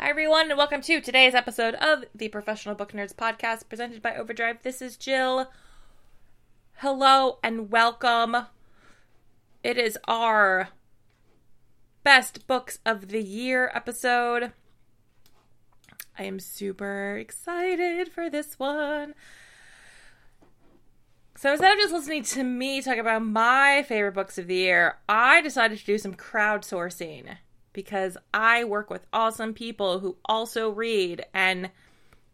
Hi, everyone, and welcome to today's episode of the Professional Book Nerds podcast presented by Overdrive. This is Jill. Hello and welcome. It is our best books of the year episode. I am super excited for this one. So instead of just listening to me talk about my favorite books of the year, I decided to do some crowdsourcing because I work with awesome people who also read and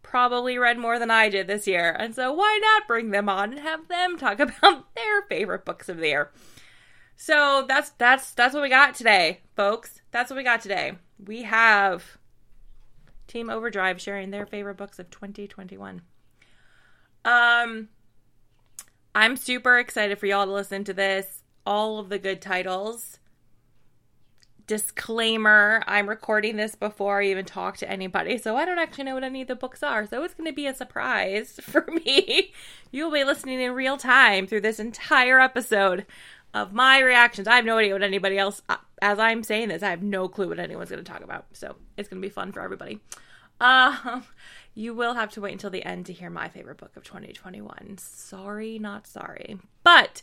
probably read more than I did this year. And so why not bring them on and have them talk about their favorite books of the year? So that's that's that's what we got today, folks. That's what we got today. We have Team Overdrive sharing their favorite books of 2021. Um I'm super excited for y'all to listen to this. All of the good titles disclaimer i'm recording this before i even talk to anybody so i don't actually know what any of the books are so it's going to be a surprise for me. You'll be listening in real time through this entire episode of my reactions. I have no idea what anybody else uh, as i'm saying this i have no clue what anyone's going to talk about so it's going to be fun for everybody. Uh, you will have to wait until the end to hear my favorite book of 2021 sorry not sorry. But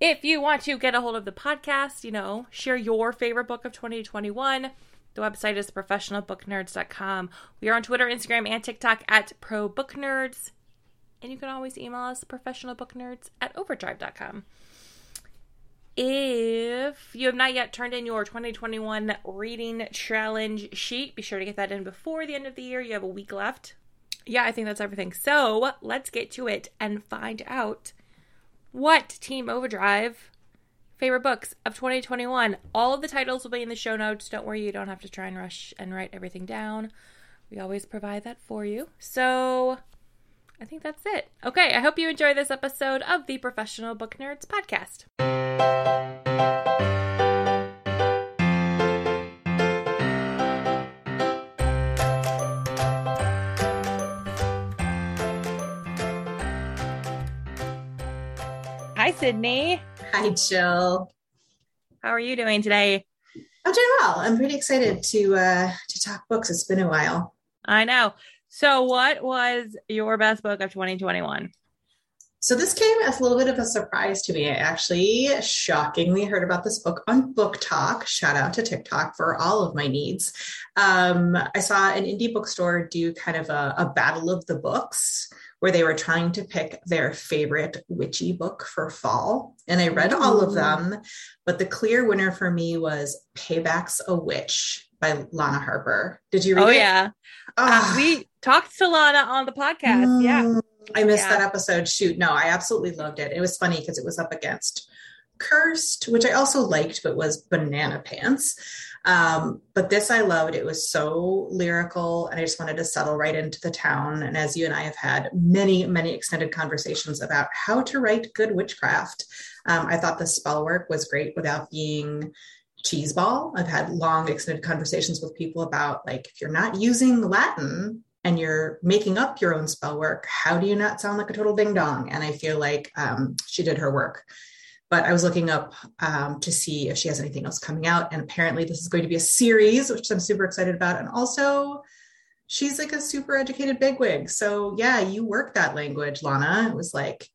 if you want to get a hold of the podcast, you know, share your favorite book of 2021, the website is professionalbooknerds.com. We are on Twitter, Instagram, and TikTok at ProBookNerds. And you can always email us professionalbooknerds at overdrive.com. If you have not yet turned in your 2021 reading challenge sheet, be sure to get that in before the end of the year. You have a week left. Yeah, I think that's everything. So let's get to it and find out what Team Overdrive favorite books of 2021. All of the titles will be in the show notes. Don't worry, you don't have to try and rush and write everything down. We always provide that for you. So I think that's it. Okay, I hope you enjoy this episode of the Professional Book Nerds podcast. Sydney. Hi, Jill. How are you doing today? I'm doing well. I'm pretty excited to uh, to talk books. It's been a while. I know. So, what was your best book of 2021? So, this came as a little bit of a surprise to me. I actually shockingly heard about this book on BookTok. Shout out to TikTok for all of my needs. Um, I saw an indie bookstore do kind of a, a battle of the books where they were trying to pick their favorite witchy book for fall. And I read all of them, but the clear winner for me was Payback's a Witch by Lana Harper. Did you read oh, it? yeah. Uh, we talked to Lana on the podcast. Mm, yeah. I missed yeah. that episode. Shoot. No, I absolutely loved it. It was funny because it was up against Cursed, which I also liked, but was banana pants. Um, but this I loved. It was so lyrical, and I just wanted to settle right into the town. And as you and I have had many, many extended conversations about how to write good witchcraft, um, I thought the spell work was great without being cheeseball. I've had long, extended conversations with people about like if you're not using Latin and you're making up your own spell work, how do you not sound like a total ding dong? And I feel like um, she did her work but I was looking up um, to see if she has anything else coming out. And apparently, this is going to be a series, which I'm super excited about. And also, she's like a super educated bigwig. So, yeah, you work that language, Lana. It was like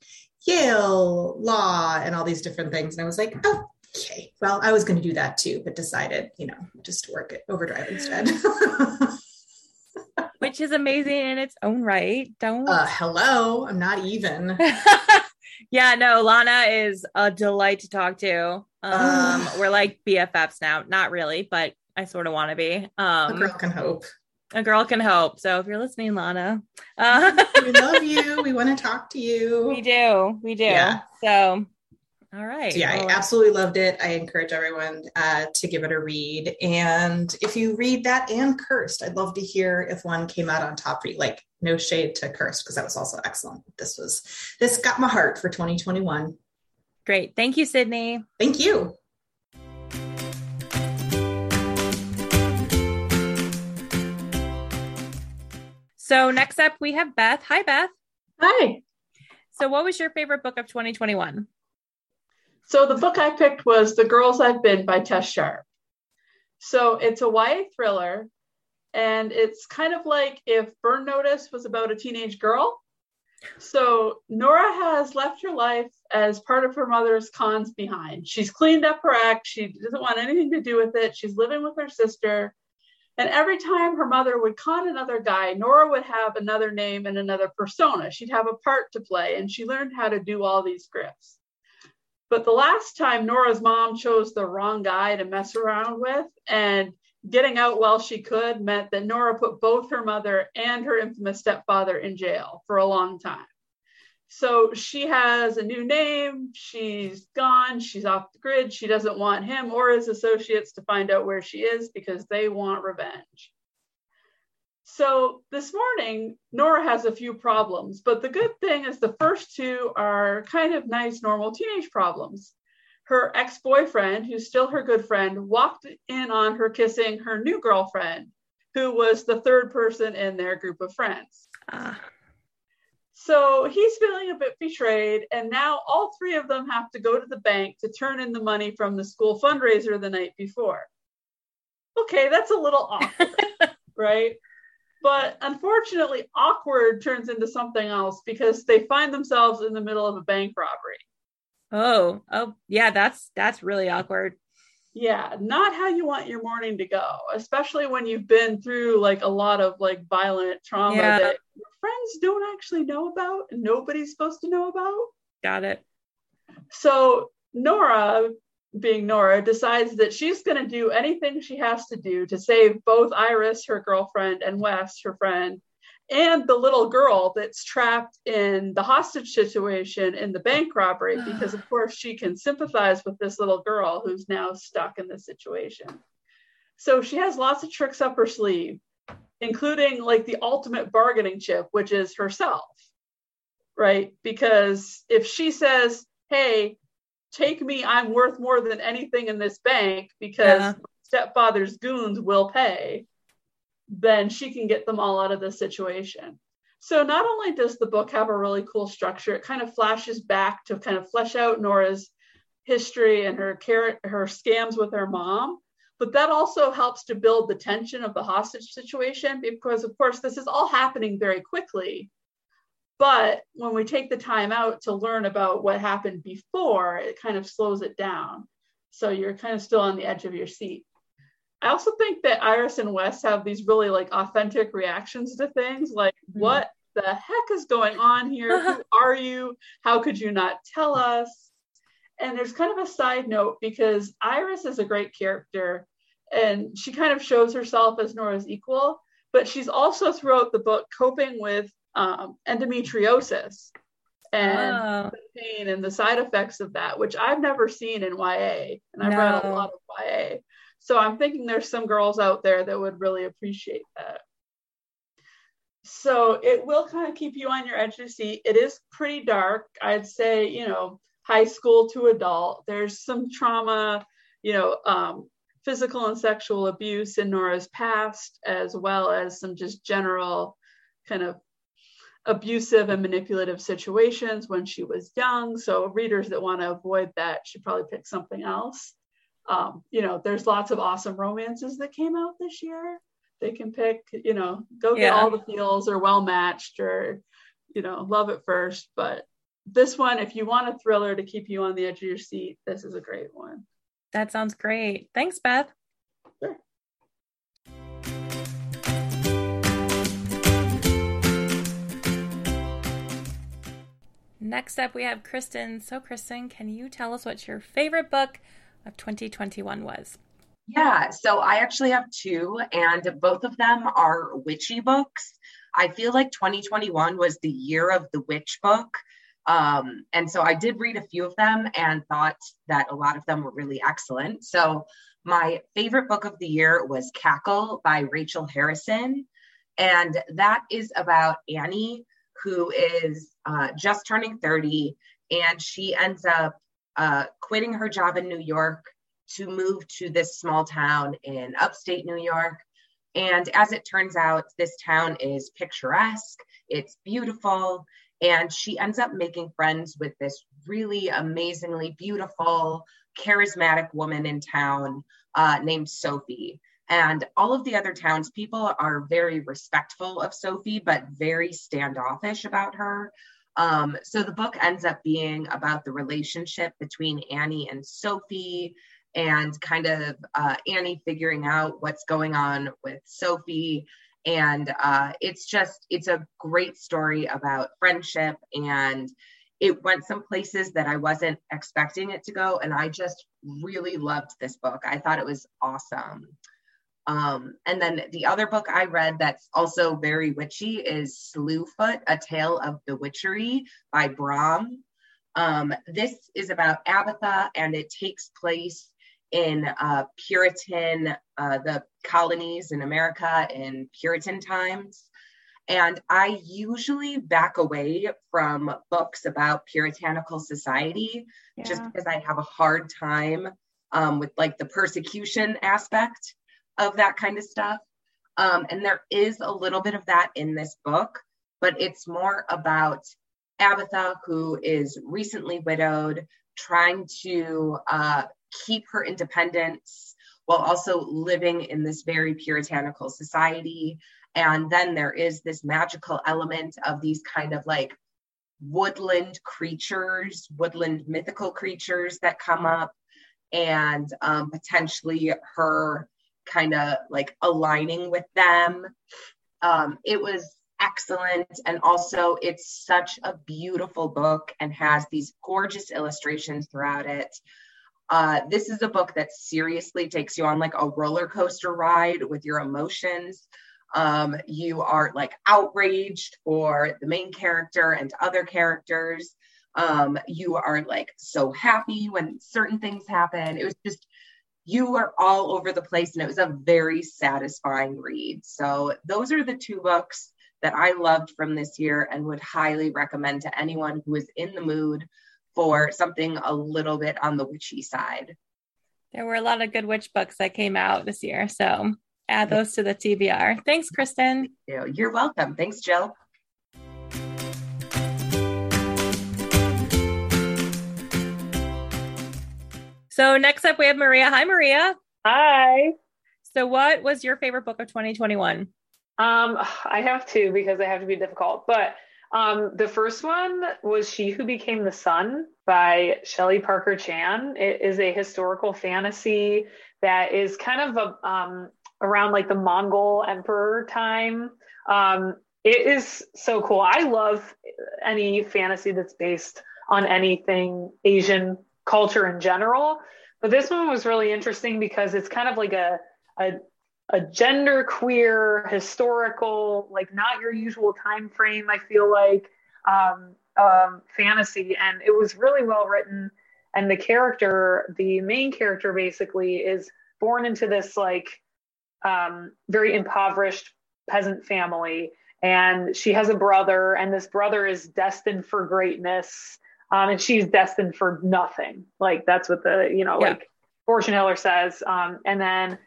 Yale law and all these different things. And I was like, oh, okay, well, I was going to do that too, but decided, you know, just to work at Overdrive instead. Which is amazing in its own right. Don't. Uh, hello, I'm not even. yeah, no, Lana is a delight to talk to. Um, we're like BFFs now. Not really, but I sort of want to be. Um, a girl can hope. A girl can hope. So if you're listening, Lana, uh, we love you. We want to talk to you. We do. We do. Yeah. So All right. So yeah, well, I absolutely loved it. I encourage everyone uh, to give it a read. And if you read that and Cursed, I'd love to hear if one came out on top for you. Like no shade to curse because that was also excellent. This was this got my heart for 2021. Great. Thank you, Sydney. Thank you. So next up we have Beth. Hi, Beth. Hi. So what was your favorite book of 2021? So the book I picked was The Girls I've Been by Tess Sharpe. So it's a YA thriller, and it's kind of like if Burn Notice was about a teenage girl. So Nora has left her life as part of her mother's cons behind. She's cleaned up her act. She doesn't want anything to do with it. She's living with her sister. And every time her mother would con another guy, Nora would have another name and another persona. She'd have a part to play, and she learned how to do all these scripts. But the last time Nora's mom chose the wrong guy to mess around with, and getting out while she could meant that Nora put both her mother and her infamous stepfather in jail for a long time. So she has a new name. She's gone. She's off the grid. She doesn't want him or his associates to find out where she is because they want revenge. So this morning, Nora has a few problems, but the good thing is the first two are kind of nice, normal teenage problems. Her ex boyfriend, who's still her good friend, walked in on her kissing her new girlfriend, who was the third person in their group of friends. Uh. So he's feeling a bit betrayed, and now all three of them have to go to the bank to turn in the money from the school fundraiser the night before. Okay, that's a little awkward, right? But unfortunately, awkward turns into something else because they find themselves in the middle of a bank robbery. Oh, oh, yeah, that's that's really awkward. Yeah, not how you want your morning to go, especially when you've been through like a lot of like violent trauma yeah. that your friends don't actually know about and nobody's supposed to know about. Got it. So Nora being Nora, decides that she's going to do anything she has to do to save both Iris, her girlfriend, and Wes, her friend, and the little girl that's trapped in the hostage situation in the bank robbery, because of course she can sympathize with this little girl who's now stuck in this situation. So she has lots of tricks up her sleeve, including like the ultimate bargaining chip, which is herself, right? Because if she says, Hey, take me, I'm worth more than anything in this bank because yeah. stepfather's goons will pay, then she can get them all out of this situation. So not only does the book have a really cool structure, it kind of flashes back to kind of flesh out Nora's history and her car- her scams with her mom, but that also helps to build the tension of the hostage situation because of course this is all happening very quickly but when we take the time out to learn about what happened before, it kind of slows it down. So you're kind of still on the edge of your seat. I also think that Iris and Wes have these really like authentic reactions to things like, mm-hmm. what the heck is going on here? Who are you? How could you not tell us? And there's kind of a side note because Iris is a great character and she kind of shows herself as Nora's equal, but she's also throughout the book coping with um, endometriosis and oh. the pain and the side effects of that, which I've never seen in YA, and I've no. read a lot of YA. So I'm thinking there's some girls out there that would really appreciate that. So it will kind of keep you on your edge of seat. It is pretty dark. I'd say, you know, high school to adult. There's some trauma, you know, um, physical and sexual abuse in Nora's past, as well as some just general kind of abusive and manipulative situations when she was young. So readers that want to avoid that should probably pick something else. Um, you know, there's lots of awesome romances that came out this year. They can pick, you know, go get yeah. all the feels or well matched or, you know, love at first. But this one, if you want a thriller to keep you on the edge of your seat, this is a great one. That sounds great. Thanks, Beth. Sure. Next up, we have Kristen. So, Kristen, can you tell us what's your favorite book of 2021 was? Yeah, so I actually have two, and both of them are witchy books. I feel like 2021 was the year of the witch book. Um, and so I did read a few of them and thought that a lot of them were really excellent. So my favorite book of the year was Cackle by Rachel Harrison. And that is about Annie, who is uh, just turning 30, and she ends up uh, quitting her job in New York to move to this small town in upstate New York. And as it turns out, this town is picturesque, it's beautiful, and she ends up making friends with this really amazingly beautiful, charismatic woman in town uh, named Sophie. And all of the other townspeople are very respectful of Sophie, but very standoffish about her. Um, so the book ends up being about the relationship between Annie and Sophie and kind of uh, Annie figuring out what's going on with Sophie. And uh, it's just, it's a great story about friendship. And it went some places that I wasn't expecting it to go. And I just really loved this book. I thought it was awesome. Um, and then the other book I read that's also very witchy is Slewfoot, A Tale of Bewitchery by Brom. Um, this is about Abitha and it takes place in uh, Puritan, uh, the colonies in America in Puritan times. And I usually back away from books about puritanical society yeah. just because I have a hard time um, with like the persecution aspect of that kind of stuff. Um, and there is a little bit of that in this book, but it's more about Abitha, who is recently widowed, trying to uh, keep her independence while also living in this very puritanical society. And then there is this magical element of these kind of like woodland creatures, woodland mythical creatures that come up, and um, potentially her kind of like aligning with them. Um, it was excellent. And also, it's such a beautiful book and has these gorgeous illustrations throughout it. Uh, this is a book that seriously takes you on like a roller coaster ride with your emotions. Um, you are like outraged for the main character and other characters. Um, you are like so happy when certain things happen. It was just you were all over the place and it was a very satisfying read. So, those are the two books that I loved from this year and would highly recommend to anyone who is in the mood for something a little bit on the witchy side. There were a lot of good witch books that came out this year. So, add those to the TBR. Thanks, Kristen. Thank you. are welcome. Thanks, Jill. So next up, we have Maria. Hi, Maria. Hi. So, what was your favorite book of 2021? Um, I have two because I have to be difficult. But um, the first one was She Who Became the Sun by Shelley Parker Chan. It is a historical fantasy that is kind of a, um, around like the Mongol emperor time. Um, it is so cool. I love any fantasy that's based on anything Asian culture in general. But this one was really interesting because it's kind of like a, a, a gender queer historical, like not your usual time frame, I feel like, um, um, fantasy. And it was really well written. And the character, the main character basically is born into this like um, very impoverished peasant family and she has a brother and this brother is destined for greatness um, and she's destined for nothing. Like that's what the you know yeah. like fortune teller says. Um, and then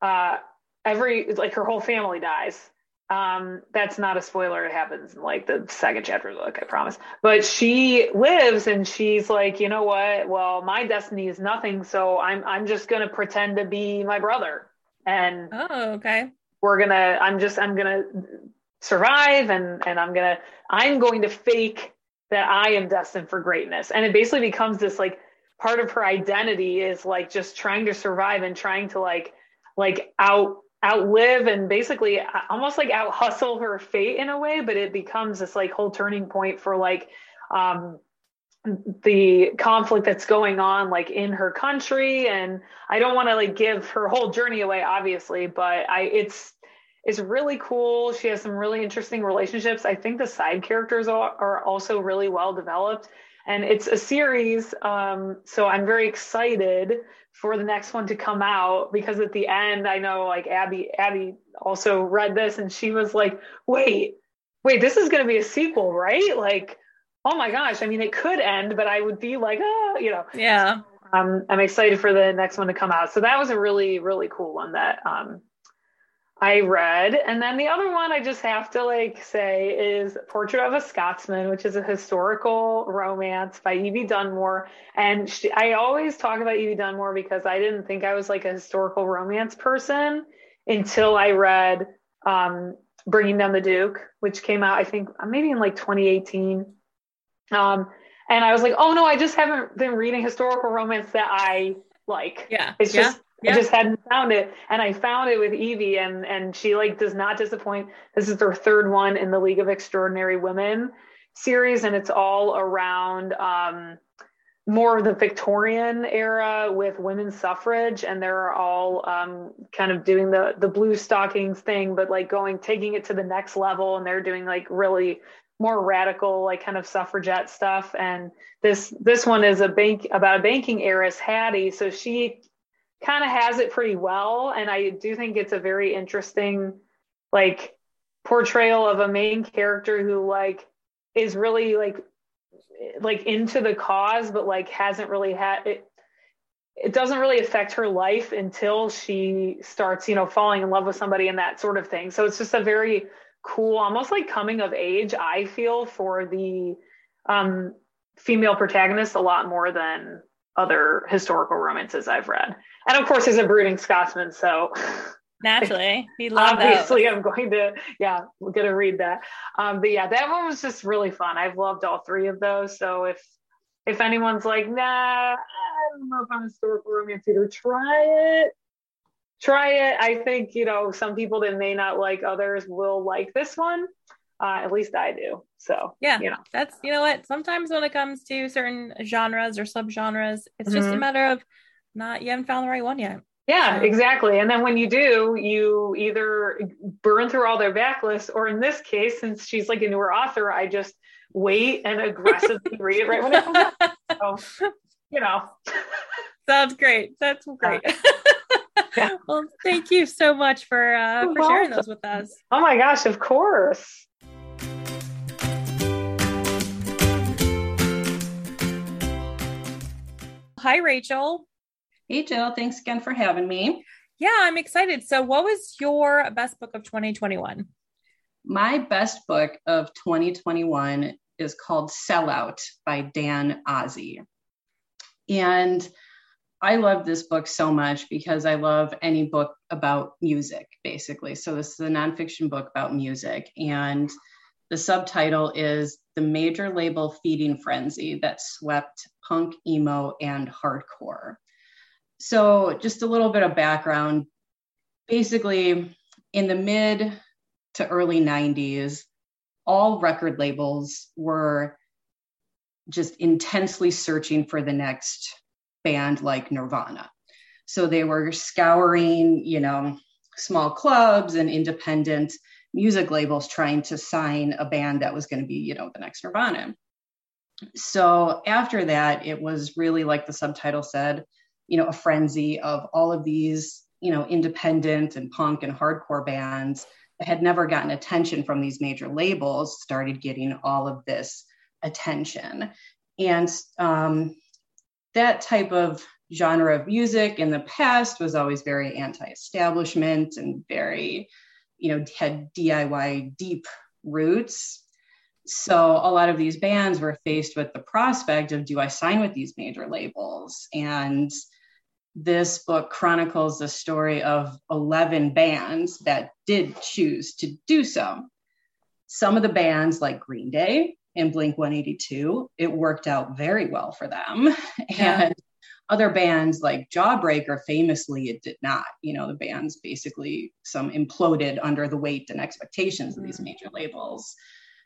uh, every like her whole family dies. Um, that's not a spoiler. It happens in like the second chapter of the book, I promise. But she lives and she's like, you know what? Well, my destiny is nothing, so I'm I'm just gonna pretend to be my brother. And oh, okay. We're gonna. I'm just. I'm gonna survive, and and I'm gonna. I'm going to fake that I am destined for greatness. And it basically becomes this like part of her identity is like just trying to survive and trying to like like out outlive and basically almost like out hustle her fate in a way but it becomes this like whole turning point for like um the conflict that's going on like in her country and i don't want to like give her whole journey away obviously but i it's is really cool. She has some really interesting relationships. I think the side characters are, are also really well developed. And it's a series. Um, so I'm very excited for the next one to come out because at the end, I know like Abby, Abby also read this and she was like, wait, wait, this is going to be a sequel, right? Like, oh my gosh. I mean, it could end, but I would be like, oh, you know. Yeah. Um, I'm excited for the next one to come out. So that was a really, really cool one that um, I read. And then the other one I just have to like say is Portrait of a Scotsman, which is a historical romance by Evie Dunmore. And she, I always talk about Evie Dunmore because I didn't think I was like a historical romance person until I read um, Bringing Down the Duke, which came out, I think, maybe in like 2018. Um, and I was like, oh no, I just haven't been reading historical romance that I like. Yeah. It's yeah. just yeah. I just hadn't found it. And I found it with Evie and and she like does not disappoint. This is their third one in the League of Extraordinary Women series, and it's all around um more of the Victorian era with women's suffrage, and they're all um, kind of doing the the blue stockings thing, but like going taking it to the next level, and they're doing like really more radical like kind of suffragette stuff and this this one is a bank about a banking heiress hattie so she kind of has it pretty well and i do think it's a very interesting like portrayal of a main character who like is really like like into the cause but like hasn't really had it it doesn't really affect her life until she starts you know falling in love with somebody and that sort of thing. So it's just a very cool, almost like coming of age, I feel, for the um, female protagonist a lot more than other historical romances I've read. And of course, he's a brooding Scotsman, so naturally, he loves obviously those. I'm going to, yeah, we're going to read that. Um, but yeah, that one was just really fun. I've loved all three of those. So if if anyone's like, nah, I don't know if I'm a historical romance either, try it try it. I think, you know, some people that may not like others will like this one. Uh, at least I do. So yeah, you know, that's you know what. Sometimes when it comes to certain genres or subgenres, it's just mm-hmm. a matter of not you haven't found the right one yet. Yeah, exactly. And then when you do, you either burn through all their backlists, or in this case, since she's like a newer author, I just wait and aggressively read it right when it comes out. So, you know, sounds great. That's great. well, thank you so much for uh, for sharing those with us. Oh my gosh, of course. Hi, Rachel. Hey, Jill. Thanks again for having me. Yeah, I'm excited. So, what was your best book of 2021? My best book of 2021 is called Sellout by Dan Ozzi. And I love this book so much because I love any book about music, basically. So, this is a nonfiction book about music. And the subtitle is The Major Label Feeding Frenzy That Swept Punk, Emo, and Hardcore. So, just a little bit of background. Basically, in the mid to early 90s, all record labels were just intensely searching for the next band like Nirvana. So they were scouring, you know, small clubs and independent music labels trying to sign a band that was going to be, you know, the next Nirvana. So after that, it was really like the subtitle said, you know, a frenzy of all of these, you know, independent and punk and hardcore bands that had never gotten attention from these major labels started getting all of this attention. And um, that type of genre of music in the past was always very anti-establishment and very you know had diy deep roots so a lot of these bands were faced with the prospect of do i sign with these major labels and this book chronicles the story of 11 bands that did choose to do so some of the bands like green day and Blink 182. It worked out very well for them. Yeah. And other bands like Jawbreaker, famously, it did not. You know, the bands basically some imploded under the weight and expectations of these mm. major labels.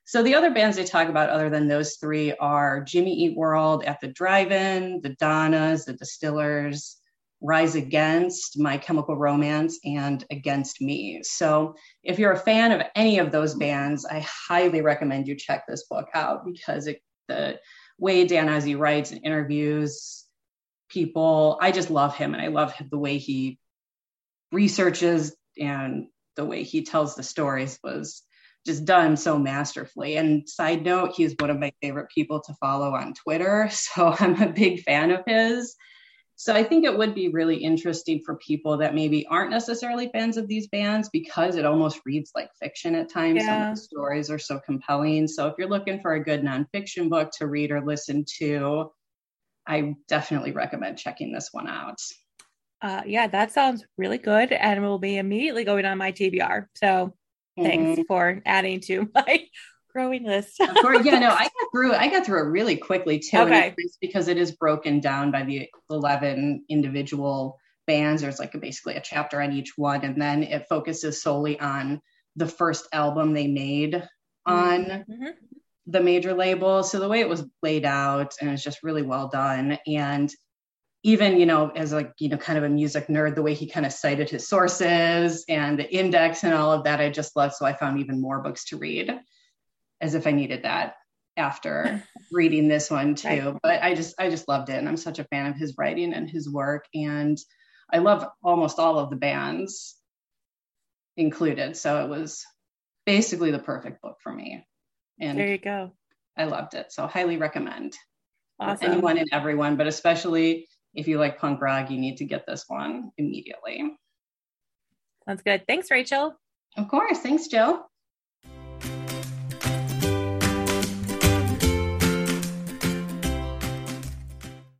So the other bands they talk about, other than those three, are Jimmy Eat World at the Drive-In, the Donnas, the Distillers, Rise Against, My Chemical Romance, and Against Me. So if you're a fan of any of those bands, I highly recommend you check this book out because it, the way Dan Ozzi writes and interviews people, I just love him and I love the way he researches and the way he tells the stories was just done so masterfully. And side note, he's one of my favorite people to follow on Twitter. So I'm a big fan of his. So I think it would be really interesting for people that maybe aren't necessarily fans of these bands because it almost reads like fiction at times. Yeah. Some of the stories are so compelling. So if you're looking for a good nonfiction book to read or listen to, I definitely recommend checking this one out. Uh, yeah, that sounds really good and we'll be immediately going on my TBR. So thanks mm-hmm. for adding to my growing list. of course, yeah, no, I got through I got through it really quickly too. Okay. because it is broken down by the 11 individual bands. There's like a, basically a chapter on each one, and then it focuses solely on the first album they made on mm-hmm. The major label. So the way it was laid out and it's just really well done. And even you know as like you know kind of a music nerd the way he kind of cited his sources and the index and all of that i just love so i found even more books to read as if I needed that after reading this one too. Right. But I just I just loved it. And I'm such a fan of his writing and his work. And I love almost all of the bands included. So it was basically the perfect book for me. And there you go. I loved it. So highly recommend. Awesome. Anyone and everyone, but especially if you like punk rock, you need to get this one immediately. Sounds good. Thanks, Rachel. Of course. Thanks, Joe.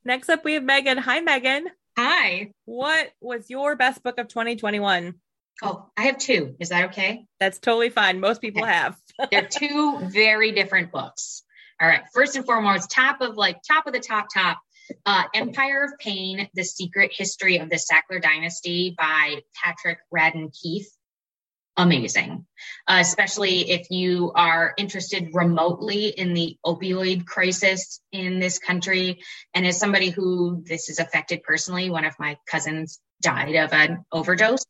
Next up, we have Megan. Hi, Megan. Hi. What was your best book of 2021? Oh, I have two. Is that okay? That's totally fine. Most people okay. have. They're two very different books. All right. First and foremost, top of like top of the top top, uh, Empire of Pain: The Secret History of the Sackler Dynasty by Patrick Radden Keefe amazing, uh, especially if you are interested remotely in the opioid crisis in this country. And as somebody who this is affected personally, one of my cousins died of an overdose.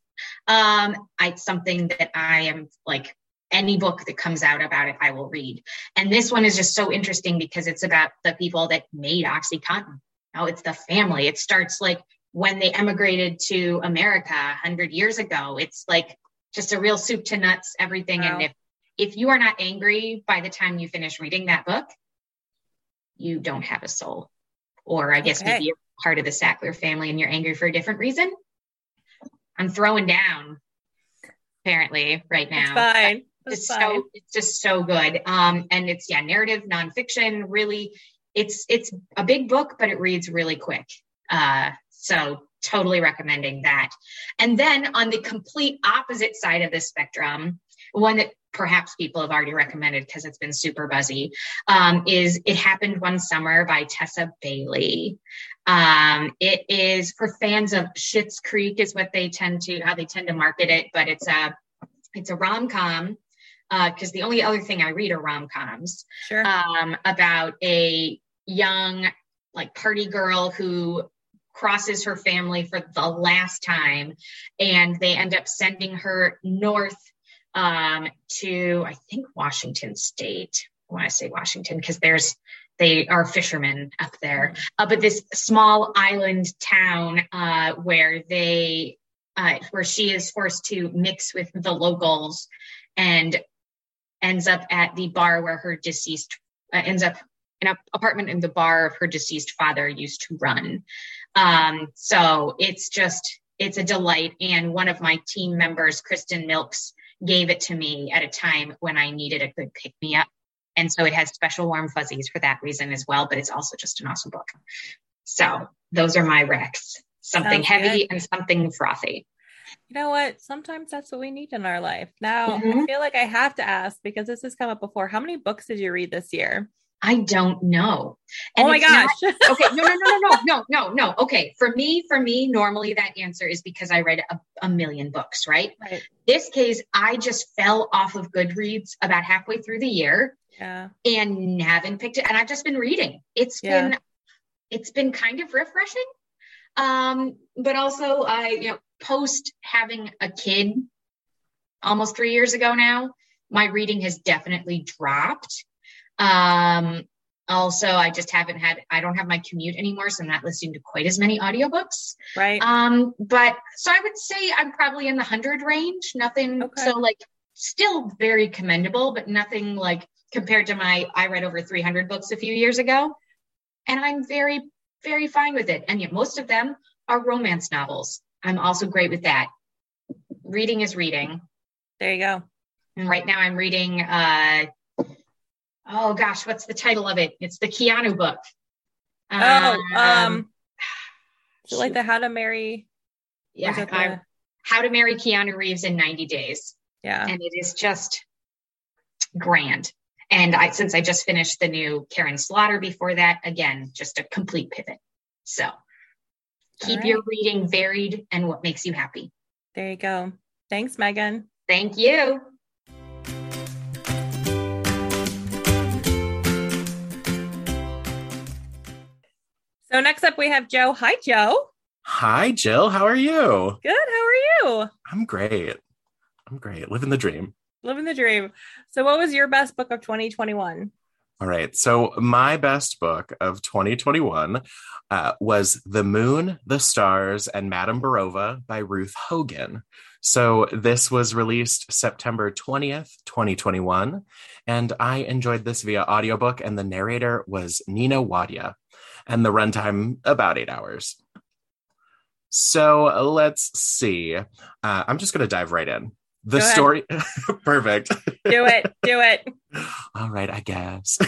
Um, it's something that I am like any book that comes out about it, I will read. And this one is just so interesting because it's about the people that made OxyContin. Now it's the family. It starts like when they emigrated to America 100 years ago. It's like just a real soup to nuts, everything. Wow. And if, if you are not angry by the time you finish reading that book, you don't have a soul. Or I guess okay. maybe you're part of the Sackler family and you're angry for a different reason. I'm throwing down apparently right now. It's fine. It's so it's just so good. Um, and it's yeah, narrative nonfiction. Really, it's it's a big book, but it reads really quick. Uh, so totally recommending that. And then on the complete opposite side of the spectrum, one that perhaps people have already recommended because it's been super buzzy um, is It Happened One Summer by Tessa Bailey. Um, it is for fans of Schitt's Creek is what they tend to, how they tend to market it, but it's a, it's a rom-com because uh, the only other thing I read are rom-coms sure. um, about a young like party girl who crosses her family for the last time and they end up sending her north um, to i think washington state. I want to say washington because there's they are fishermen up there. Uh, but this small island town uh, where they uh, where she is forced to mix with the locals and ends up at the bar where her deceased uh, ends up in an apartment in the bar of her deceased father used to run um, so it's just, it's a delight. And one of my team members, Kristen Milks, gave it to me at a time when I needed a good pick me up. And so it has special warm fuzzies for that reason as well, but it's also just an awesome book. So those are my recs something Sounds heavy good. and something frothy. You know what? Sometimes that's what we need in our life. Now, mm-hmm. I feel like I have to ask because this has come up before. How many books did you read this year? I don't know. And oh my gosh. Not, okay. No, no, no, no, no, no, no, no. Okay. For me, for me, normally that answer is because I read a, a million books, right? Right. This case, I just fell off of Goodreads about halfway through the year. Yeah. And haven't picked it. And I've just been reading. It's yeah. been, it's been kind of refreshing. Um, but also, I you know, post having a kid almost three years ago now, my reading has definitely dropped. Um, also, I just haven't had, I don't have my commute anymore, so I'm not listening to quite as many audiobooks. Right. Um, but so I would say I'm probably in the hundred range. Nothing Okay. so like still very commendable, but nothing like compared to my I read over 300 books a few years ago. And I'm very, very fine with it. And yet most of them are romance novels. I'm also great with that. Reading is reading. there you go. And right now I'm reading uh oh gosh, what's the title of it? It's the Keanu book. Oh, um, it like the How to Marry? yeah, the- How to Marry Keanu Reeves in 90 Days. yeah. and it is just grand. And I, since I just finished the new Karin Slaughter before that, again, just a complete pivot. So keep right. your reading varied and what makes you happy. There you go. Thanks, Megan. Thank you. So next up we have Joe. Hi, Joe. Hi, Jill. How are you? Good. How are you? I'm great. I'm great. Living the dream. Living the dream. So, what was your best book of 2021? All right. So, my best book of 2021 uh, was The Moon, the Stars, and Madame Burova by Ruth Hogan. So, this was released September 20th, 2021. And I enjoyed this via audiobook, and the narrator was Nina Wadia. And the runtime, about eight hours. So, let's see. Uh, I'm just going to dive right in. The Go story, perfect. Do it. Do it. All right, I guess.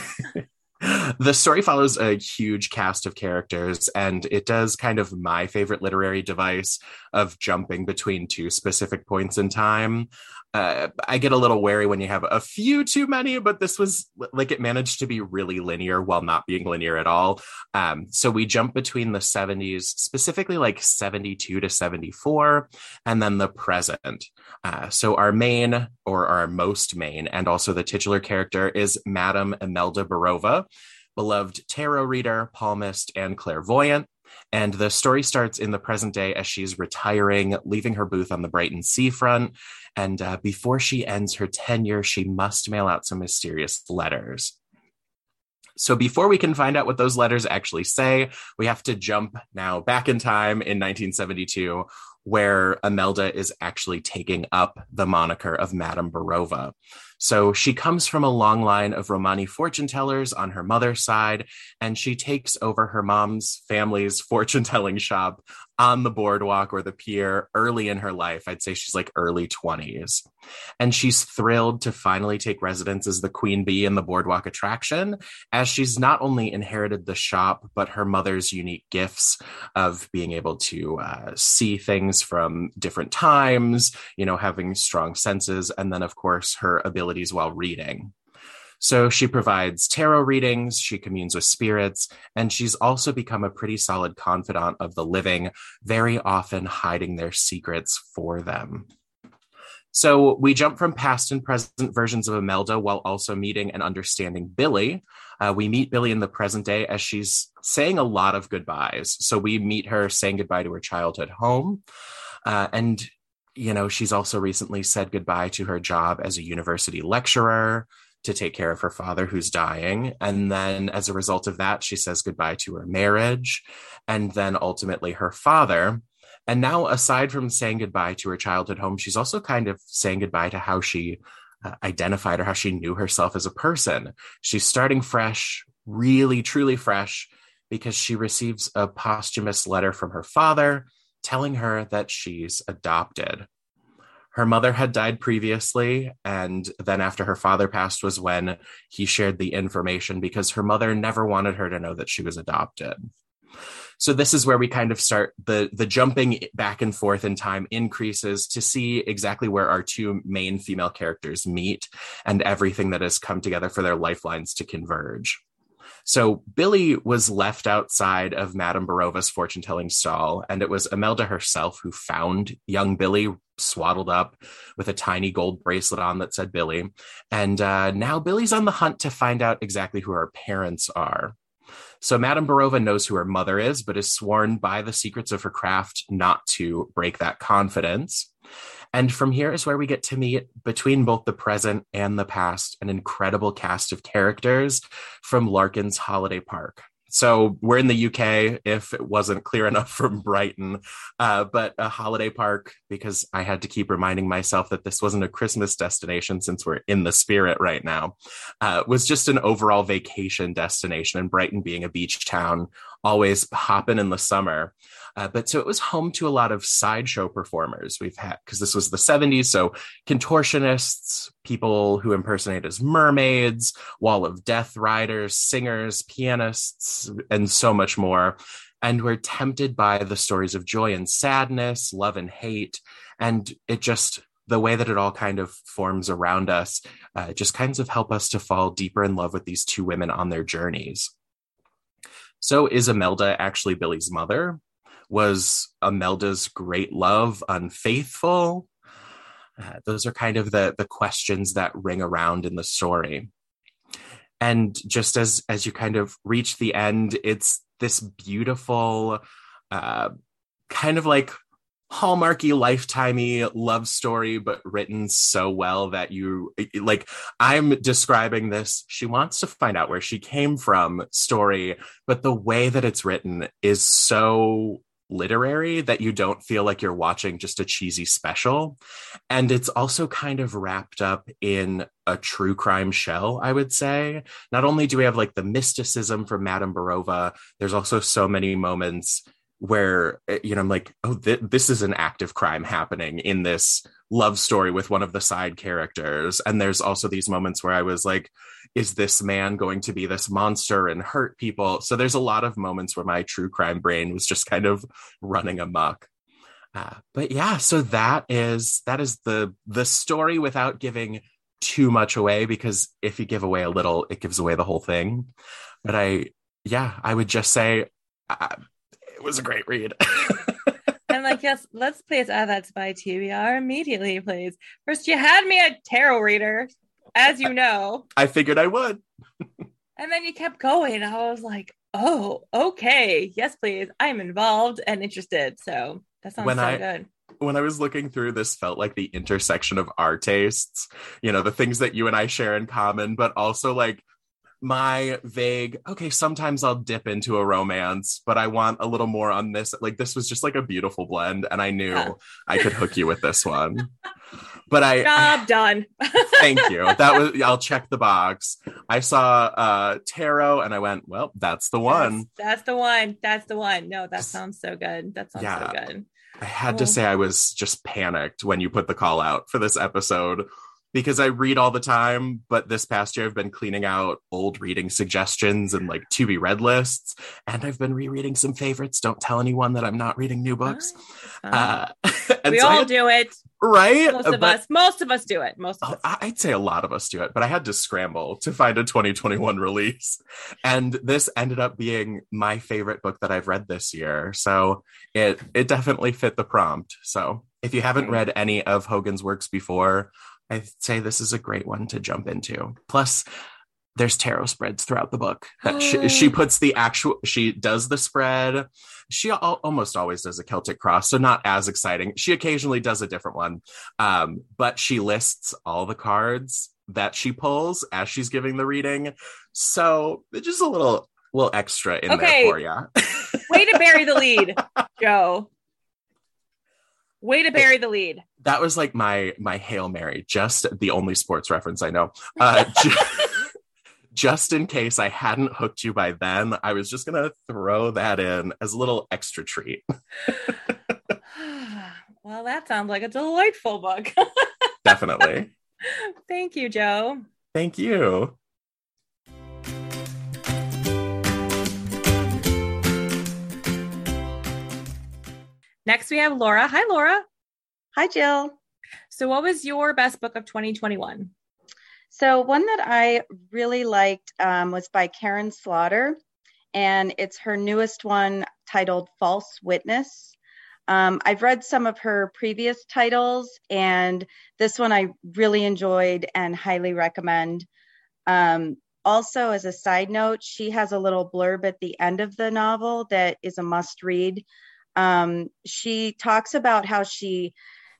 the story follows a huge cast of characters, and it does kind of my favorite literary device of jumping between two specific points in time. Uh, I get a little wary when you have a few too many, but this was like it managed to be really linear while not being linear at all. Um, so we jump between the 70s, specifically like 72 to 74, and then the present. Uh, so our main or our most main and also the titular character is Madame Imelda Burova, beloved tarot reader, palmist, and clairvoyant. And the story starts in the present day as she's retiring, leaving her booth on the Brighton seafront. And uh, before she ends her tenure, she must mail out some mysterious letters. So before we can find out what those letters actually say, we have to jump now back in time in 1972, where Imelda is actually taking up the moniker of Madame Burova. So she comes from a long line of Romani fortune tellers on her mother's side, and she takes over her mom's family's fortune telling shop on the boardwalk or the pier early in her life. I'd say she's like early 20s. And she's thrilled to finally take residence as the queen bee in the boardwalk attraction, as she's not only inherited the shop, but her mother's unique gifts of being able to uh, see things from different times, you know, having strong senses, and then, of course, her abilities while reading. So she provides tarot readings, she communes with spirits, and she's also become a pretty solid confidant of the living, very often hiding their secrets for them. So we jump from past and present versions of Imelda while also meeting and understanding Billy. Uh, we meet Billy in the present day as she's saying a lot of goodbyes. So we meet her saying goodbye to her childhood home. Uh, and, you know, she's also recently said goodbye to her job as a university lecturer to take care of her father who's dying. And then as a result of that, she says goodbye to her marriage and then ultimately her father. And now, aside from saying goodbye to her childhood home, she's also kind of saying goodbye to how she uh, identified or how she knew herself as a person. She's starting fresh, really, truly fresh, because she receives a posthumous letter from her father telling her that she's adopted. Her mother had died previously, and then after her father passed was when he shared the information because her mother never wanted her to know that she was adopted. So this is where we kind of start the the jumping back and forth in time increases to see exactly where our two main female characters meet and everything that has come together for their lifelines to converge. So Billy was left outside of Madame Burova's fortune telling stall, and it was Imelda herself who found young Billy swaddled up with a tiny gold bracelet on that said Billy. And uh, now Billy's on the hunt to find out exactly who her parents are. So Madame Burova knows who her mother is, but is sworn by the secrets of her craft not to break that confidence. And from here is where we get to meet between both the present and the past an incredible cast of characters from Larkin's Holiday Park. So we're in the UK, if it wasn't clear enough from Brighton, uh, but a holiday park, because I had to keep reminding myself that this wasn't a Christmas destination since we're in the spirit right now, uh, was just an overall vacation destination. And Brighton being a beach town, always hopping in the summer. Uh, but so it was home to a lot of sideshow performers we've had because this was the 70s. So contortionists, people who impersonate as mermaids, wall of death riders, singers, pianists, and so much more. And we're tempted by the stories of joy and sadness, love and hate. And it just, the way that it all kind of forms around us, uh, just kinds of help us to fall deeper in love with these two women on their journeys. So is Imelda actually Billy's mother? Was Imelda's great love unfaithful? Uh, those are kind of the the questions that ring around in the story. And just as as you kind of reach the end, it's this beautiful, uh, kind of like hallmarky lifetimey love story but written so well that you like i'm describing this she wants to find out where she came from story but the way that it's written is so literary that you don't feel like you're watching just a cheesy special. And it's also kind of wrapped up in a true crime shell, I would say. Not only do we have like the mysticism from Madame Burova, there's also so many moments where eh, you know i'm like oh th- this is an active crime happening in this love story with one of the side characters and there's also these moments where i was like is this man going to be this monster and hurt people so there's a lot of moments where my true crime brain was just kind of running amok uh, but yeah so that is that is the the story without giving too much away because if you give away a little it gives away the whole thing but i yeah i would just say uh, it was a great read. I'm like, yes, let's place That's by TBR immediately, please. First, you had me a tarot reader, as you know. I figured I would. and then you kept going. I was like, oh, okay. Yes, please. I'm involved and interested. So that sounds when so I, good. When I was looking through, this felt like the intersection of our tastes, you know, the things that you and I share in common, but also like my vague okay sometimes i'll dip into a romance but i want a little more on this like this was just like a beautiful blend and i knew yeah. i could hook you with this one but i job done. Thank you. That was i'll check the box. I saw uh tarot and i went well that's the one. that's, that's the one. That's the one. No that sounds so good. That sounds yeah, so good. I had to say i was just panicked when you put the call out for this episode because I read all the time, but this past year I've been cleaning out old reading suggestions and like to be read lists, and I've been rereading some favorites. Don't tell anyone that I'm not reading new books. Uh, we so all had, do it, right? Most of but, us, most of us do it. Most of us. I'd say a lot of us do it, but I had to scramble to find a 2021 release, and this ended up being my favorite book that I've read this year. So it it definitely fit the prompt. So if you haven't read any of Hogan's works before, I'd say this is a great one to jump into. Plus, there's tarot spreads throughout the book. she, she, puts the actual, she does the spread. She al- almost always does a Celtic cross, so not as exciting. She occasionally does a different one, um, but she lists all the cards that she pulls as she's giving the reading. So it's just a little, little extra in okay. there for you. Way to bury the lead, Joe. Way to bury the lead. That was like my my hail mary. Just the only sports reference I know. Uh, just, just in case I hadn't hooked you by then, I was just gonna throw that in as a little extra treat. well, that sounds like a delightful book. Definitely. Thank you, Joe. Thank you. Next, we have Laura. Hi, Laura. Hi, Jill. So, what was your best book of 2021? So, one that I really liked um, was by Karin Slaughter, and it's her newest one titled False Witness. Um, I've read some of her previous titles, and this one I really enjoyed and highly recommend. Um, also, as a side note, she has a little blurb at the end of the novel that is a must read. Um, she talks about how she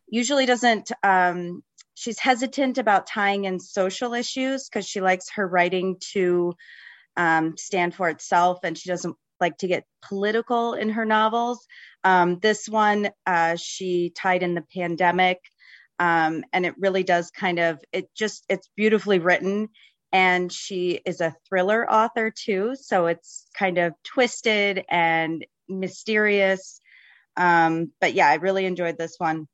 usually doesn't, um, she's hesitant about tying in social issues because she likes her writing to um, stand for itself and she doesn't like to get political in her novels. Um, this one, uh, she tied in the pandemic. Um, and it really does kind of, it just, it's beautifully written and she is a thriller author too so it's kind of twisted and mysterious um, but yeah i really enjoyed this one.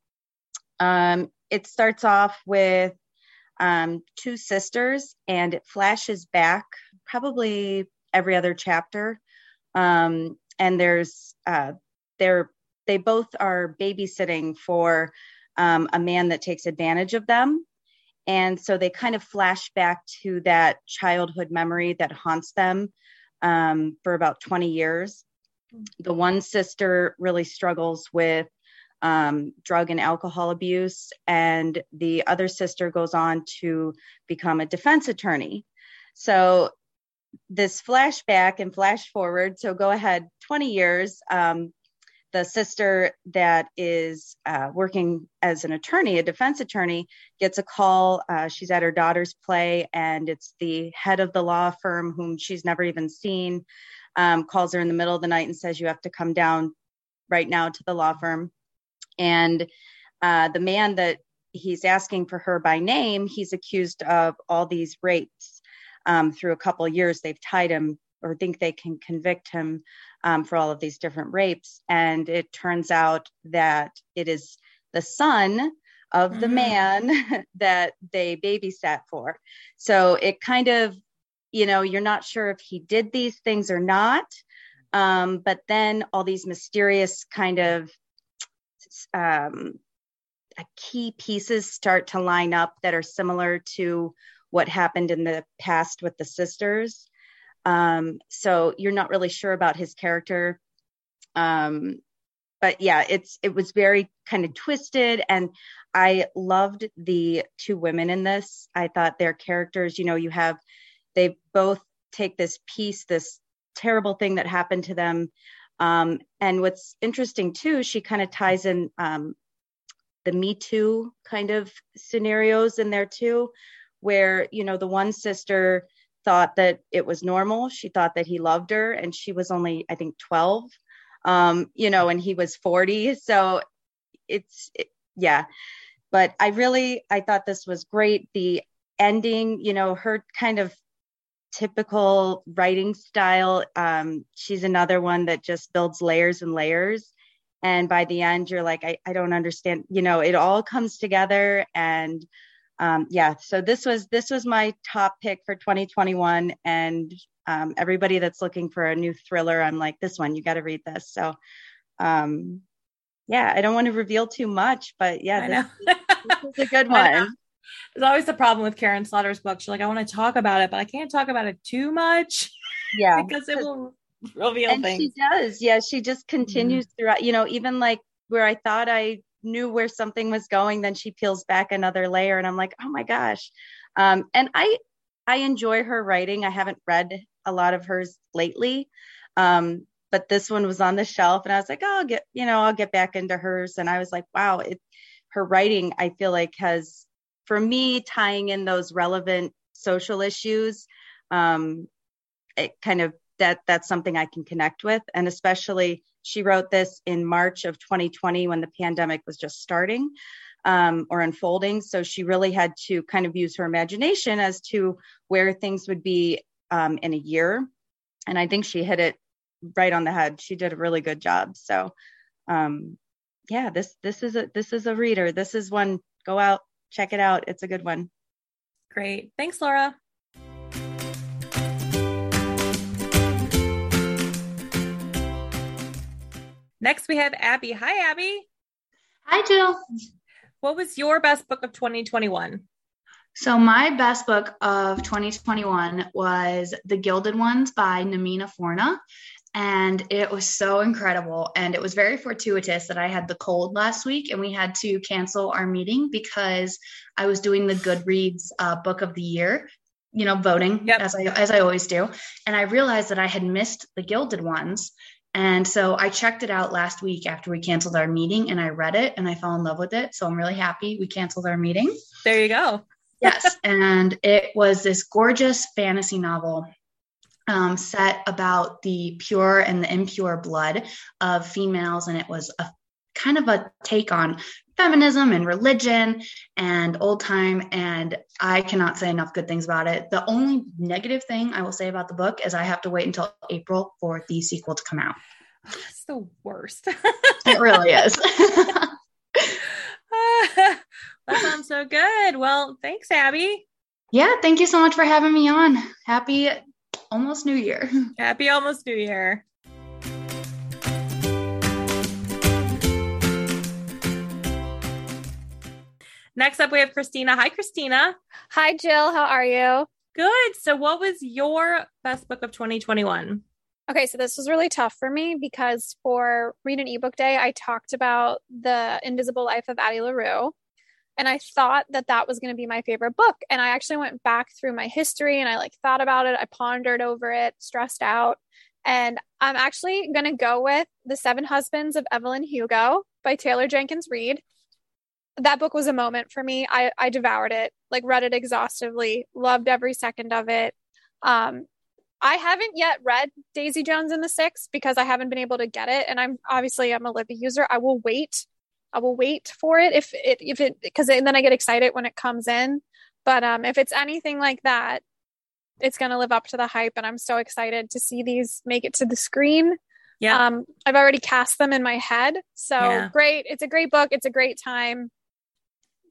Um, it starts off with um, two sisters and it flashes back probably every other chapter. Um, and there's uh, they're they both are babysitting for um, a man that takes advantage of them. And so they kind of flash back to that childhood memory that haunts them um, for about 20 years. The one sister really struggles with um, drug and alcohol abuse, and the other sister goes on to become a defense attorney. So this flashback and flash forward, so go ahead 20 years, um, the sister that is uh, working as an attorney, a defense attorney, gets a call. Uh, she's at her daughter's play, and it's the head of the law firm, whom she's never even seen, um, calls her in the middle of the night and says, You have to come down right now to the law firm. And uh, the man that he's asking for her by name, he's accused of all these rapes. Um, through a couple years, they've tied him or think they can convict him um, for all of these different rapes. And it turns out that it is the son of mm-hmm. the man that they babysat for. So it kind of, you know, you're not sure if he did these things or not. Um, but then all these mysterious kind of um, key pieces start to line up that are similar to what happened in the past with the sisters. Um, so you're not really sure about his character. Um, but yeah, it's it was very kind of twisted, and I loved the two women in this. I thought their characters, you know, you have they both take this piece, this terrible thing that happened to them. Um, and what's interesting too, she kind of ties in um, the Me Too kind of scenarios in there too, where you know the one sister thought that it was normal. She thought that he loved her, and she was only, I think, 12, um, you know, and he was 40. So it's, it, yeah. But I really, I thought this was great. The ending, you know, her kind of typical writing style. Um, she's another one that just builds layers and layers. And by the end, you're like, I, I don't understand. You know, it all comes together and um, yeah, so this was this was my top pick for 2021, and um, everybody that's looking for a new thriller, I'm like, this one, you got to read this. So, um, yeah, I don't want to reveal too much, but yeah, this, this is a good one. There's always the problem with Karin Slaughter's books. She's like, I want to talk about it, but I can't talk about it too much. Yeah, because it will reveal and things. She does. Yeah, she just continues mm-hmm. throughout. You know, even like where I thought I knew where something was going then she peels back another layer and i'm like oh my gosh um, and i i enjoy her writing i haven't read a lot of hers lately um, but this one was on the shelf and i was like oh i'll get you know i'll get back into hers and i was like wow it her writing i feel like has for me tying in those relevant social issues um, it kind of that that's something i can connect with and especially she wrote this in March of 2020 when the pandemic was just starting um, or unfolding. So she really had to kind of use her imagination as to where things would be um, in a year. And I think she hit it right on the head. She did a really good job. So um, yeah, this this is a this is a reader. This is one. Go out, check it out. It's a good one. Great. Thanks, Laura. Next, we have Abby. Hi, Abby. Hi, Jill. What was your best book of 2021? So, my best book of 2021 was The Gilded Ones by Namina Forna. And it was so incredible. And it was very fortuitous that I had the cold last week and we had to cancel our meeting because I was doing the Goodreads uh, book of the year you know, voting yep. as I as I always do, and I realized that I had missed the Gilded ones. And so I checked it out last week after we canceled our meeting and I read it and I fell in love with it. So I'm really happy we canceled our meeting. There you go. yes. And it was this gorgeous fantasy novel um, set about the pure and the impure blood of females. And it was a kind of a take on feminism and religion and old time. And I cannot say enough good things about it. The only negative thing I will say about the book is I have to wait until April for the sequel to come out. It's the worst. it really is. that sounds so good. Well, thanks, Abby. Yeah, thank you so much for having me on. Happy almost New Year. Happy almost New Year. Next up, we have Christina. Hi, Christina. Hi, Jill. How are you? Good. So, what was your best book of 2021? Okay, so this was really tough for me because for Read an Ebook Day, I talked about The Invisible Life of Addie LaRue. And I thought that that was going to be my favorite book. And I actually went back through my history and I like thought about it. I pondered over it, stressed out. And I'm actually going to go with The Seven Husbands of Evelyn Hugo by Taylor Jenkins Reid. That book was a moment for me. I, I devoured it, like read it exhaustively, loved every second of it. Um, I haven't yet read Daisy Jones and the Six because I haven't been able to get it. And I'm obviously I'm a Libby user. I will wait I will wait for it if it if it because then I get excited when it comes in. But um, if it's anything like that, it's going to live up to the hype, and I'm so excited to see these make it to the screen. Yeah, um, I've already cast them in my head, so yeah. great. It's a great book. It's a great time.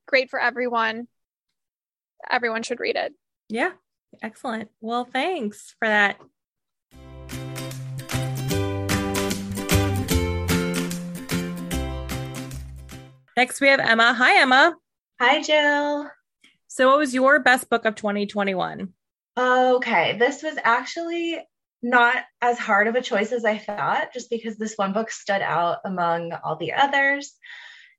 Great for everyone. Everyone should read it. Yeah, excellent. Well, thanks for that Next, we have Emma. Hi, Emma. Hi, Jill. So, what was your best book of 2021? Okay, this was actually not as hard of a choice as I thought, just because this one book stood out among all the others.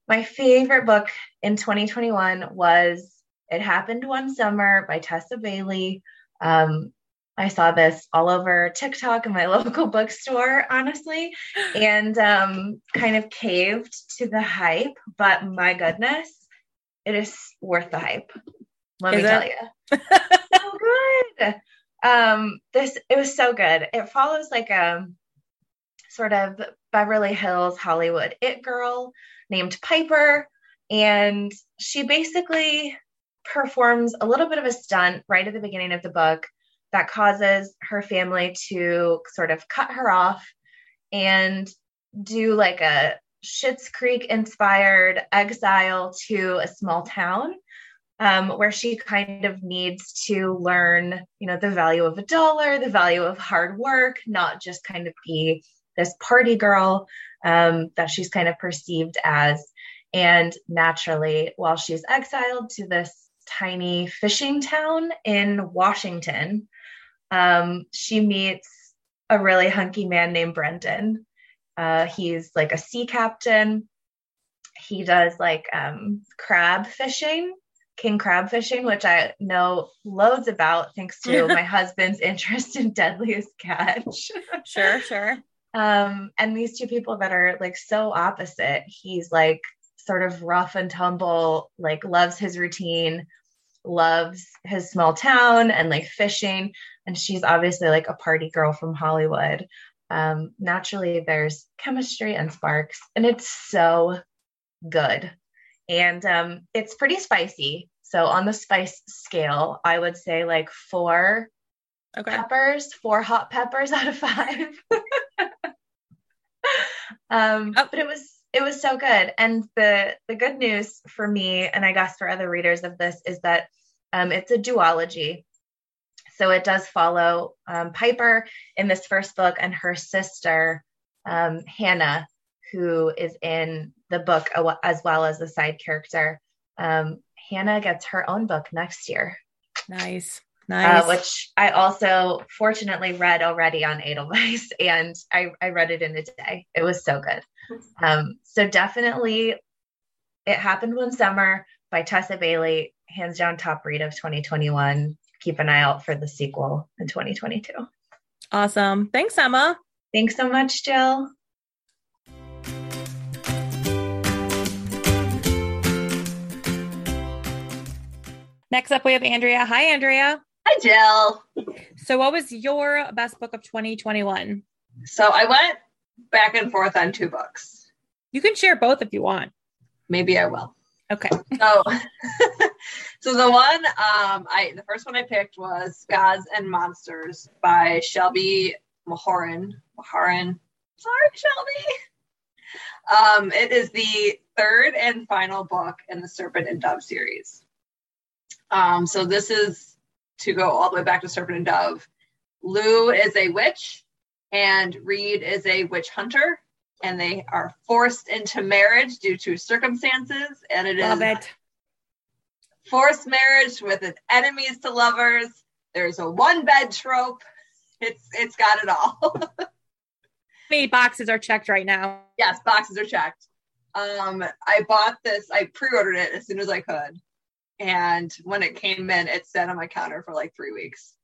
My favorite book in 2021 was It Happened One Summer by Tessa Bailey. Um, I saw this all over TikTok in my local bookstore, honestly, and um, kind of caved to the hype. But my goodness, it is worth the hype. Let is me it? tell you. so good. Um, this it was so good. It follows like a sort of Beverly Hills Hollywood it girl named Piper, and she basically performs a little bit of a stunt right at the beginning of the book that causes her family to sort of cut her off and do like a Schitt's Creek inspired exile to a small town um, where she kind of needs to learn, you know, the value of a dollar, the value of hard work, not just kind of be this party girl um, that she's kind of perceived as. And naturally, while she's exiled to this tiny fishing town in Washington, um, she meets a really hunky man named Brendan. Uh, he's like a sea captain. He does like um, crab fishing, king crab fishing, which I know loads about thanks to my husband's interest in Deadliest Catch. sure, sure. Um, and these two people that are like so opposite. He's like sort of rough and tumble, like loves his routine, loves his small town and like fishing and she's obviously like a party girl from Hollywood. Um, naturally, there's chemistry and sparks, and it's so good. And um, it's pretty spicy. So, on the spice scale, I would say like four okay. peppers, four hot peppers out of five. um, oh. But it was it was so good. And the the good news for me, and I guess for other readers of this, is that um, it's a duology. So it does follow um, Piper in this first book and her sister, um, Hannah, who is in the book as well as the side character. Um, Hannah gets her own book next year. Nice. Uh, nice. Uh, which I also fortunately read already on Edelweiss and I, I read it in a day. It was so good. Um, so definitely it happened one summer by Tessa Bailey, hands down top read of 2021 keep an eye out for the sequel in 2022. Awesome. Thanks, Emma. Thanks so much, Jill. Next up, we have Andrea. Hi, Andrea. Hi, Jill. So, what was your best book of 2021? So, I went back and forth on two books. You can share both if you want. Maybe I will. Okay. So, so the one um, I the first one I picked was Gods and Monsters by Shelby Mahurin. Mahurin. Sorry, Shelby. Um, it is the third and final book in the Serpent and Dove series. Um, so this is to go all the way back to Serpent and Dove. Lou is a witch, and Reed is a witch hunter, and they are forced into marriage due to circumstances, and it Love is it. Forced marriage with an enemies to lovers. There's a one bed trope. It's it's got it all. Many boxes are checked right now? yes, boxes are checked. Um, I bought this. I pre-ordered it as soon as I could, and when it came in, it sat on my counter for like three weeks.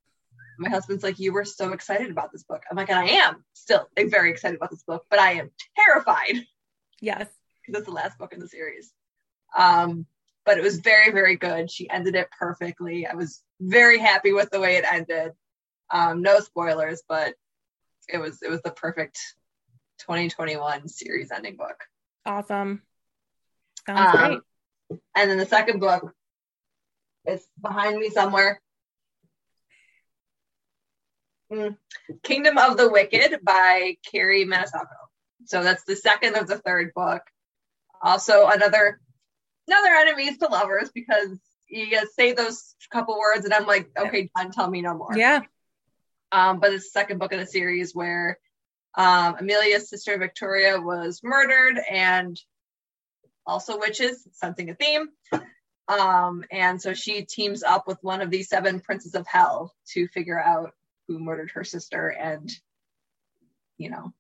My husband's like, "You were so excited about this book." I'm like, "And I am still very excited about this book, but I am terrified Yes. because it's the last book in the series." Um, but it was very, very good. She ended it perfectly. I was very happy with the way it ended. Um, no spoilers, but it was it was the perfect 2021 series ending book. Awesome. Sounds Um, great. And then the second book is behind me somewhere. Mm. Kingdom of the Wicked by Kerri Maniscalco. So that's the second of the third book. Also another another enemies to lovers because you say those couple words and I'm like, okay, John, tell me no more. Yeah. Um, but it's the second book in the series where um, Emilia's sister Victoria was murdered and also witches, something a theme. Um, and so she teams up with one of the seven princes of hell to figure out who murdered her sister and, you know,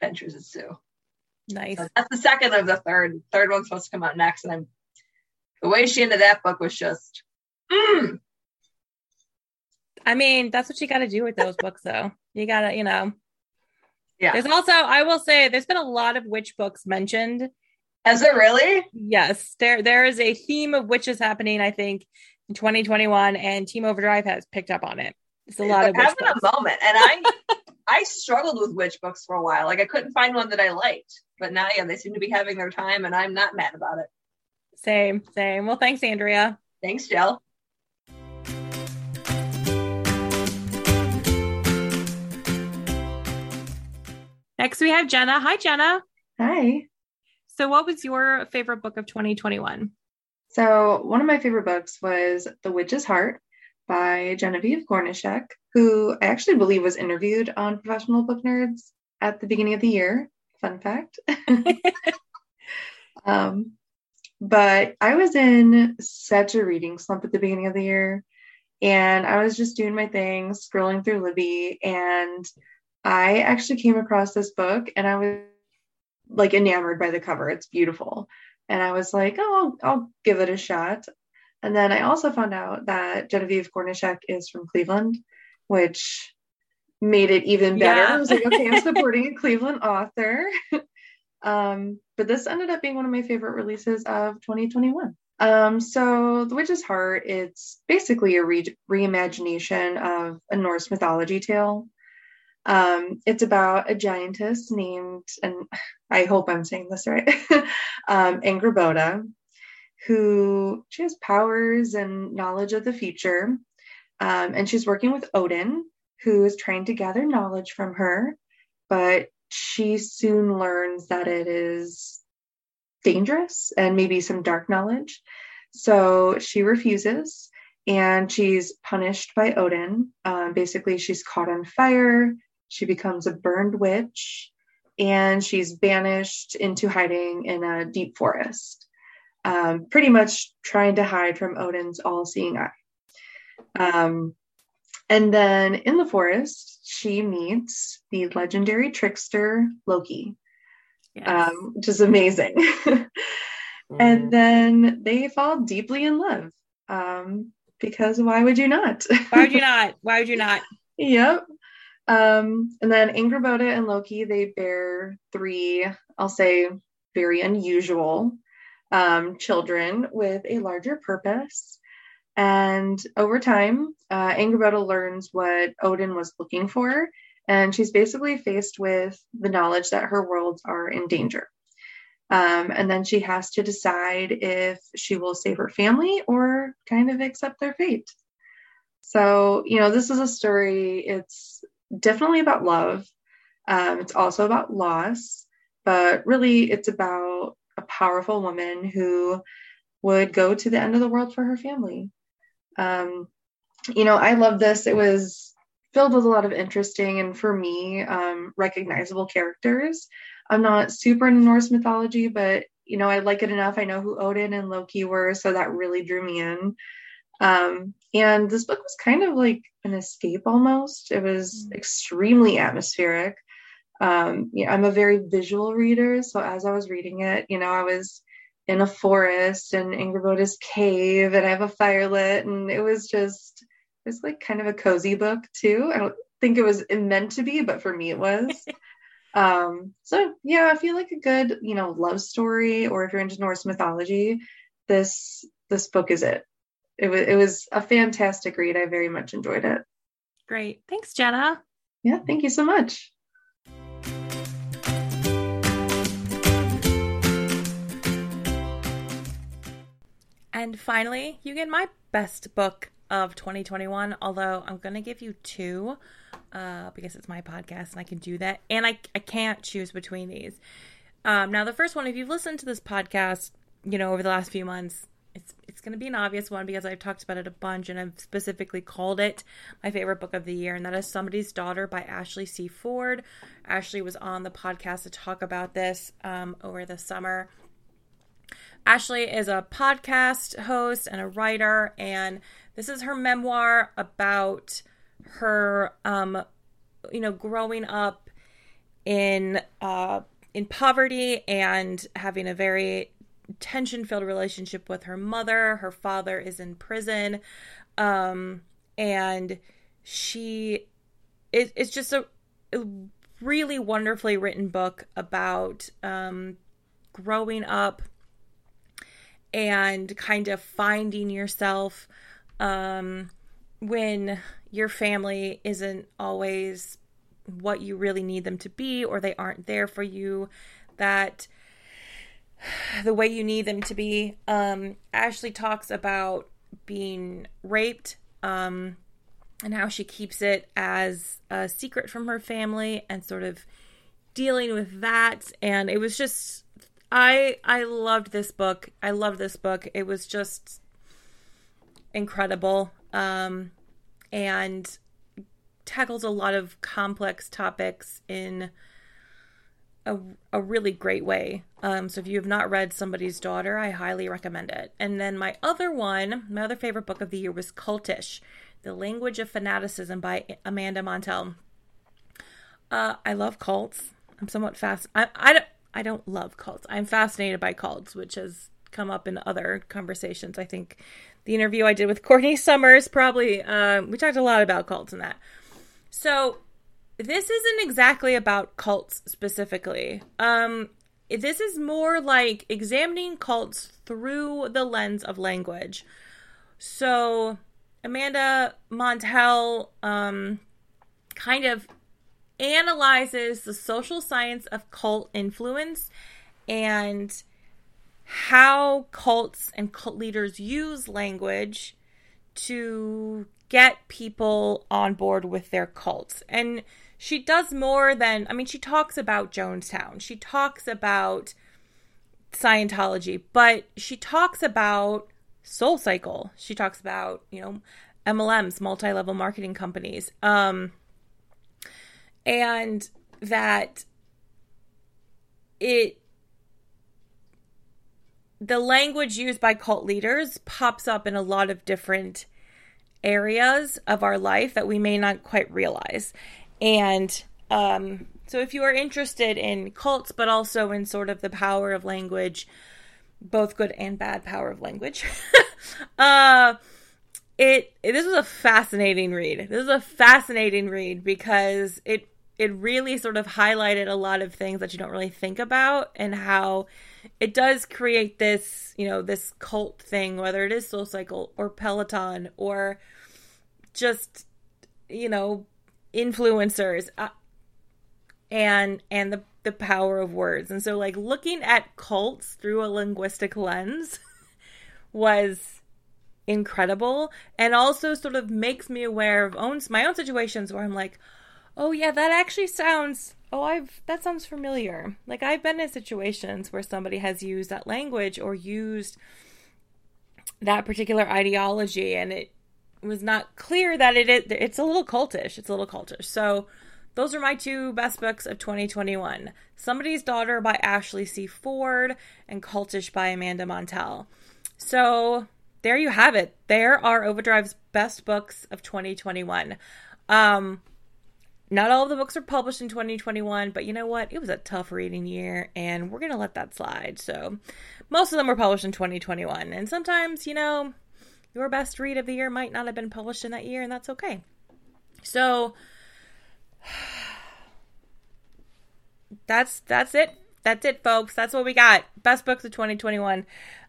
adventures ensue. Nice. So that's the second of the third. Third one's supposed to come out next. And I'm, the way she ended that book was just, mm, I mean, that's what you got to do with those books, though. You got to, you know. Yeah. There's also, I will say, there's been a lot of witch books mentioned. Has it really? Yes. There, there is a theme of witches happening, I think, in 2021, and Team Overdrive has picked up on it. It's a lot of having a moment and i i struggled with witch books for a while like i couldn't find one that i liked but now yeah they seem to be having their time and i'm not mad about it Same, same. Well, thanks, Andrea. thanks jill Next, we have Jenna. Hi, Jenna. Hi. So, what was your favorite book of 2021? So, one of my favorite books was The Witch's Heart by Genevieve Gornichec, who I actually believe was interviewed on Professional Book Nerds at the beginning of the year. Fun fact. um, but I was in such a reading slump at the beginning of the year, and I was just doing my thing, scrolling through Libby, and I actually came across this book, and I was like enamored by the cover. It's beautiful. And I was like, oh, I'll, I'll give it a shot. And then I also found out that Genevieve Gornichec is from Cleveland, which made it even better. Yeah. I was like, okay, I'm supporting a Cleveland author. um, but this ended up being one of my favorite releases of 2021. Um, so The Witch's Heart, it's basically a re- reimagination of a Norse mythology tale. Um, it's about a giantess named, and I hope I'm saying this right, um, Angrboda, who she has powers and knowledge of the future. Um, and she's working with Odin, who is trying to gather knowledge from her, but she soon learns that it is dangerous and maybe some dark knowledge. So she refuses and she's punished by Odin. Um, basically, she's caught on fire. She becomes a burned witch and she's banished into hiding in a deep forest, um, pretty much trying to hide from Odin's all seeing eye. Um, and then in the forest, she meets the legendary trickster Loki, um, which is amazing. and then they fall deeply in love. Um, because why would you not? why would you not? Why would you not? yep. Um, and then Angrboda and Loki, they bear three, I'll say, very unusual um, children with a larger purpose. And over time, uh, learns what Odin was looking for, and she's basically faced with the knowledge that her worlds are in danger. Um, and then she has to decide if she will save her family or kind of accept their fate. So, you know, this is a story, it's definitely about love. Um, it's also about loss, but really it's about a powerful woman who would go to the end of the world for her family. Um, you know, I love this. It was filled with a lot of interesting and for me, um, recognizable characters. I'm not super into Norse mythology, but you know, I like it enough. I know who Odin and Loki were, so that really drew me in. Um, and this book was kind of like an escape almost. It was mm. extremely atmospheric. Um, yeah, I'm a very visual reader, so as I was reading it, you know, I was in a forest and Angrboda's cave, and I have a fire lit, and it was just it was like kind of a cozy book too. I don't think it was meant to be, but for me it was. Um, so yeah, I feel like a good, you know, love story, or if you're into Norse mythology, this this book is it. It was it was a fantastic read. I very much enjoyed it. Great. Thanks, Jenna. Yeah, thank you so much. And finally, you get my best book of 2021, although I'm going to give you two uh, because it's my podcast and I can do that. And I, I can't choose between these. Um, now, the first one, if you've listened to this podcast, you know, over the last few months, it's it's going to be an obvious one because I've talked about it a bunch and I've specifically called it my favorite book of the year, and that is Somebody's Daughter by Ashley C. Ford. Ashley was on the podcast to talk about this um, over the summer. Ashley is a podcast host and a writer, and this is her memoir about her um you know growing up in uh in poverty and having a very tension filled relationship with her mother. Her father is in prison. Um and she it, it's just a, a really wonderfully written book about um growing up and kind of finding yourself um when your family isn't always what you really need them to be or they aren't there for you that the way you need them to be. Um ashley talks about being raped um and how she keeps it as a secret from her family and sort of dealing with that. And it was just i i loved this book i loved this book it was just incredible um and tackles a lot of complex topics in a, a really great way. Um, so if you have not read Somebody's Daughter, I highly recommend it. And then my other one, my other favorite book of the year was Cultish, The Language of Fanaticism by Amanda Montell. Uh, I love cults. I'm somewhat fast. I, I, I don't love cults. I'm fascinated by cults, which has come up in other conversations. I think the interview I did with Courtney Summers probably um, we talked a lot about cults and that. So this isn't exactly about cults specifically. Um, this is more like examining cults through the lens of language. So Amanda Montell um, kind of analyzes the social science of cult influence and how cults and cult leaders use language to get people on board with their cults. And she does more than, I mean, she talks about Jonestown, she talks about Scientology, but she talks about Soul Cycle. She talks about, you know, MLMs, multi level marketing companies. Um, and that it the language used by cult leaders pops up in a lot of different areas of our life that we may not quite realize. And um, so, if you are interested in cults, but also in sort of the power of language, both good and bad power of language, uh, it, it this was a fascinating read. This is a fascinating read because it it really sort of highlighted a lot of things that you don't really think about and how it does create this, you know, this cult thing, whether it is Soul Cycle or Peloton or just, you know, influencers uh, and and the the power of words. And so like looking at cults through a linguistic lens was incredible and also sort of makes me aware of own my own situations where I'm like, "Oh yeah, that actually sounds oh, I've that sounds familiar. Like I've been in situations where somebody has used that language or used that particular ideology and it was not clear that it is it's a little cultish. It's a little cultish. So those are my two best books of 2021. Somebody's Daughter by Ashley C. Ford and Cultish by Amanda Montell. So there you have it. There are Overdrive's best books of 2021. Um, not all of the books were published in 2021, but you know what? It was a tough reading year, and we're going to let that slide. So, most of them were published in 2021. And sometimes, you know, your best read of the year might not have been published in that year, and that's okay. So, that's that's it. That's it, folks. That's what we got. Best books of 2021.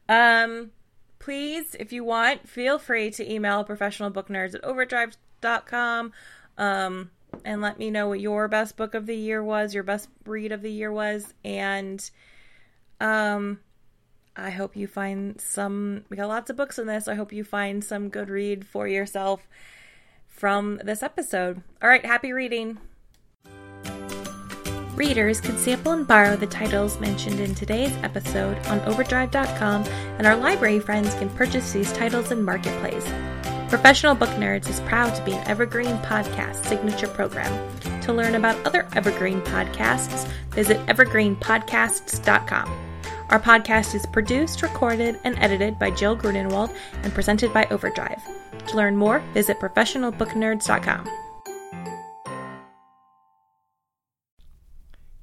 Um, please, if you want, feel free to email professionalbooknerds at overdrive.com. Um, and let me know what your best book of the year was, your best read of the year was, and um I hope you find some we got lots of books in this. I hope you find some good read for yourself from this episode. All right, happy reading. Readers can sample and borrow the titles mentioned in today's episode on overdrive.com, and our library friends can purchase these titles in Marketplace. Professional Book Nerds is proud to be an Evergreen Podcast signature program. To learn about other Evergreen podcasts, visit evergreenpodcasts.com. Our podcast is produced, recorded, and edited by Jill Grunenwald and presented by Overdrive. To learn more, visit professionalbooknerds.com.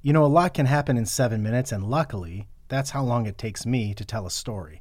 You know, a lot can happen in seven minutes, and luckily, that's how long it takes me to tell a story.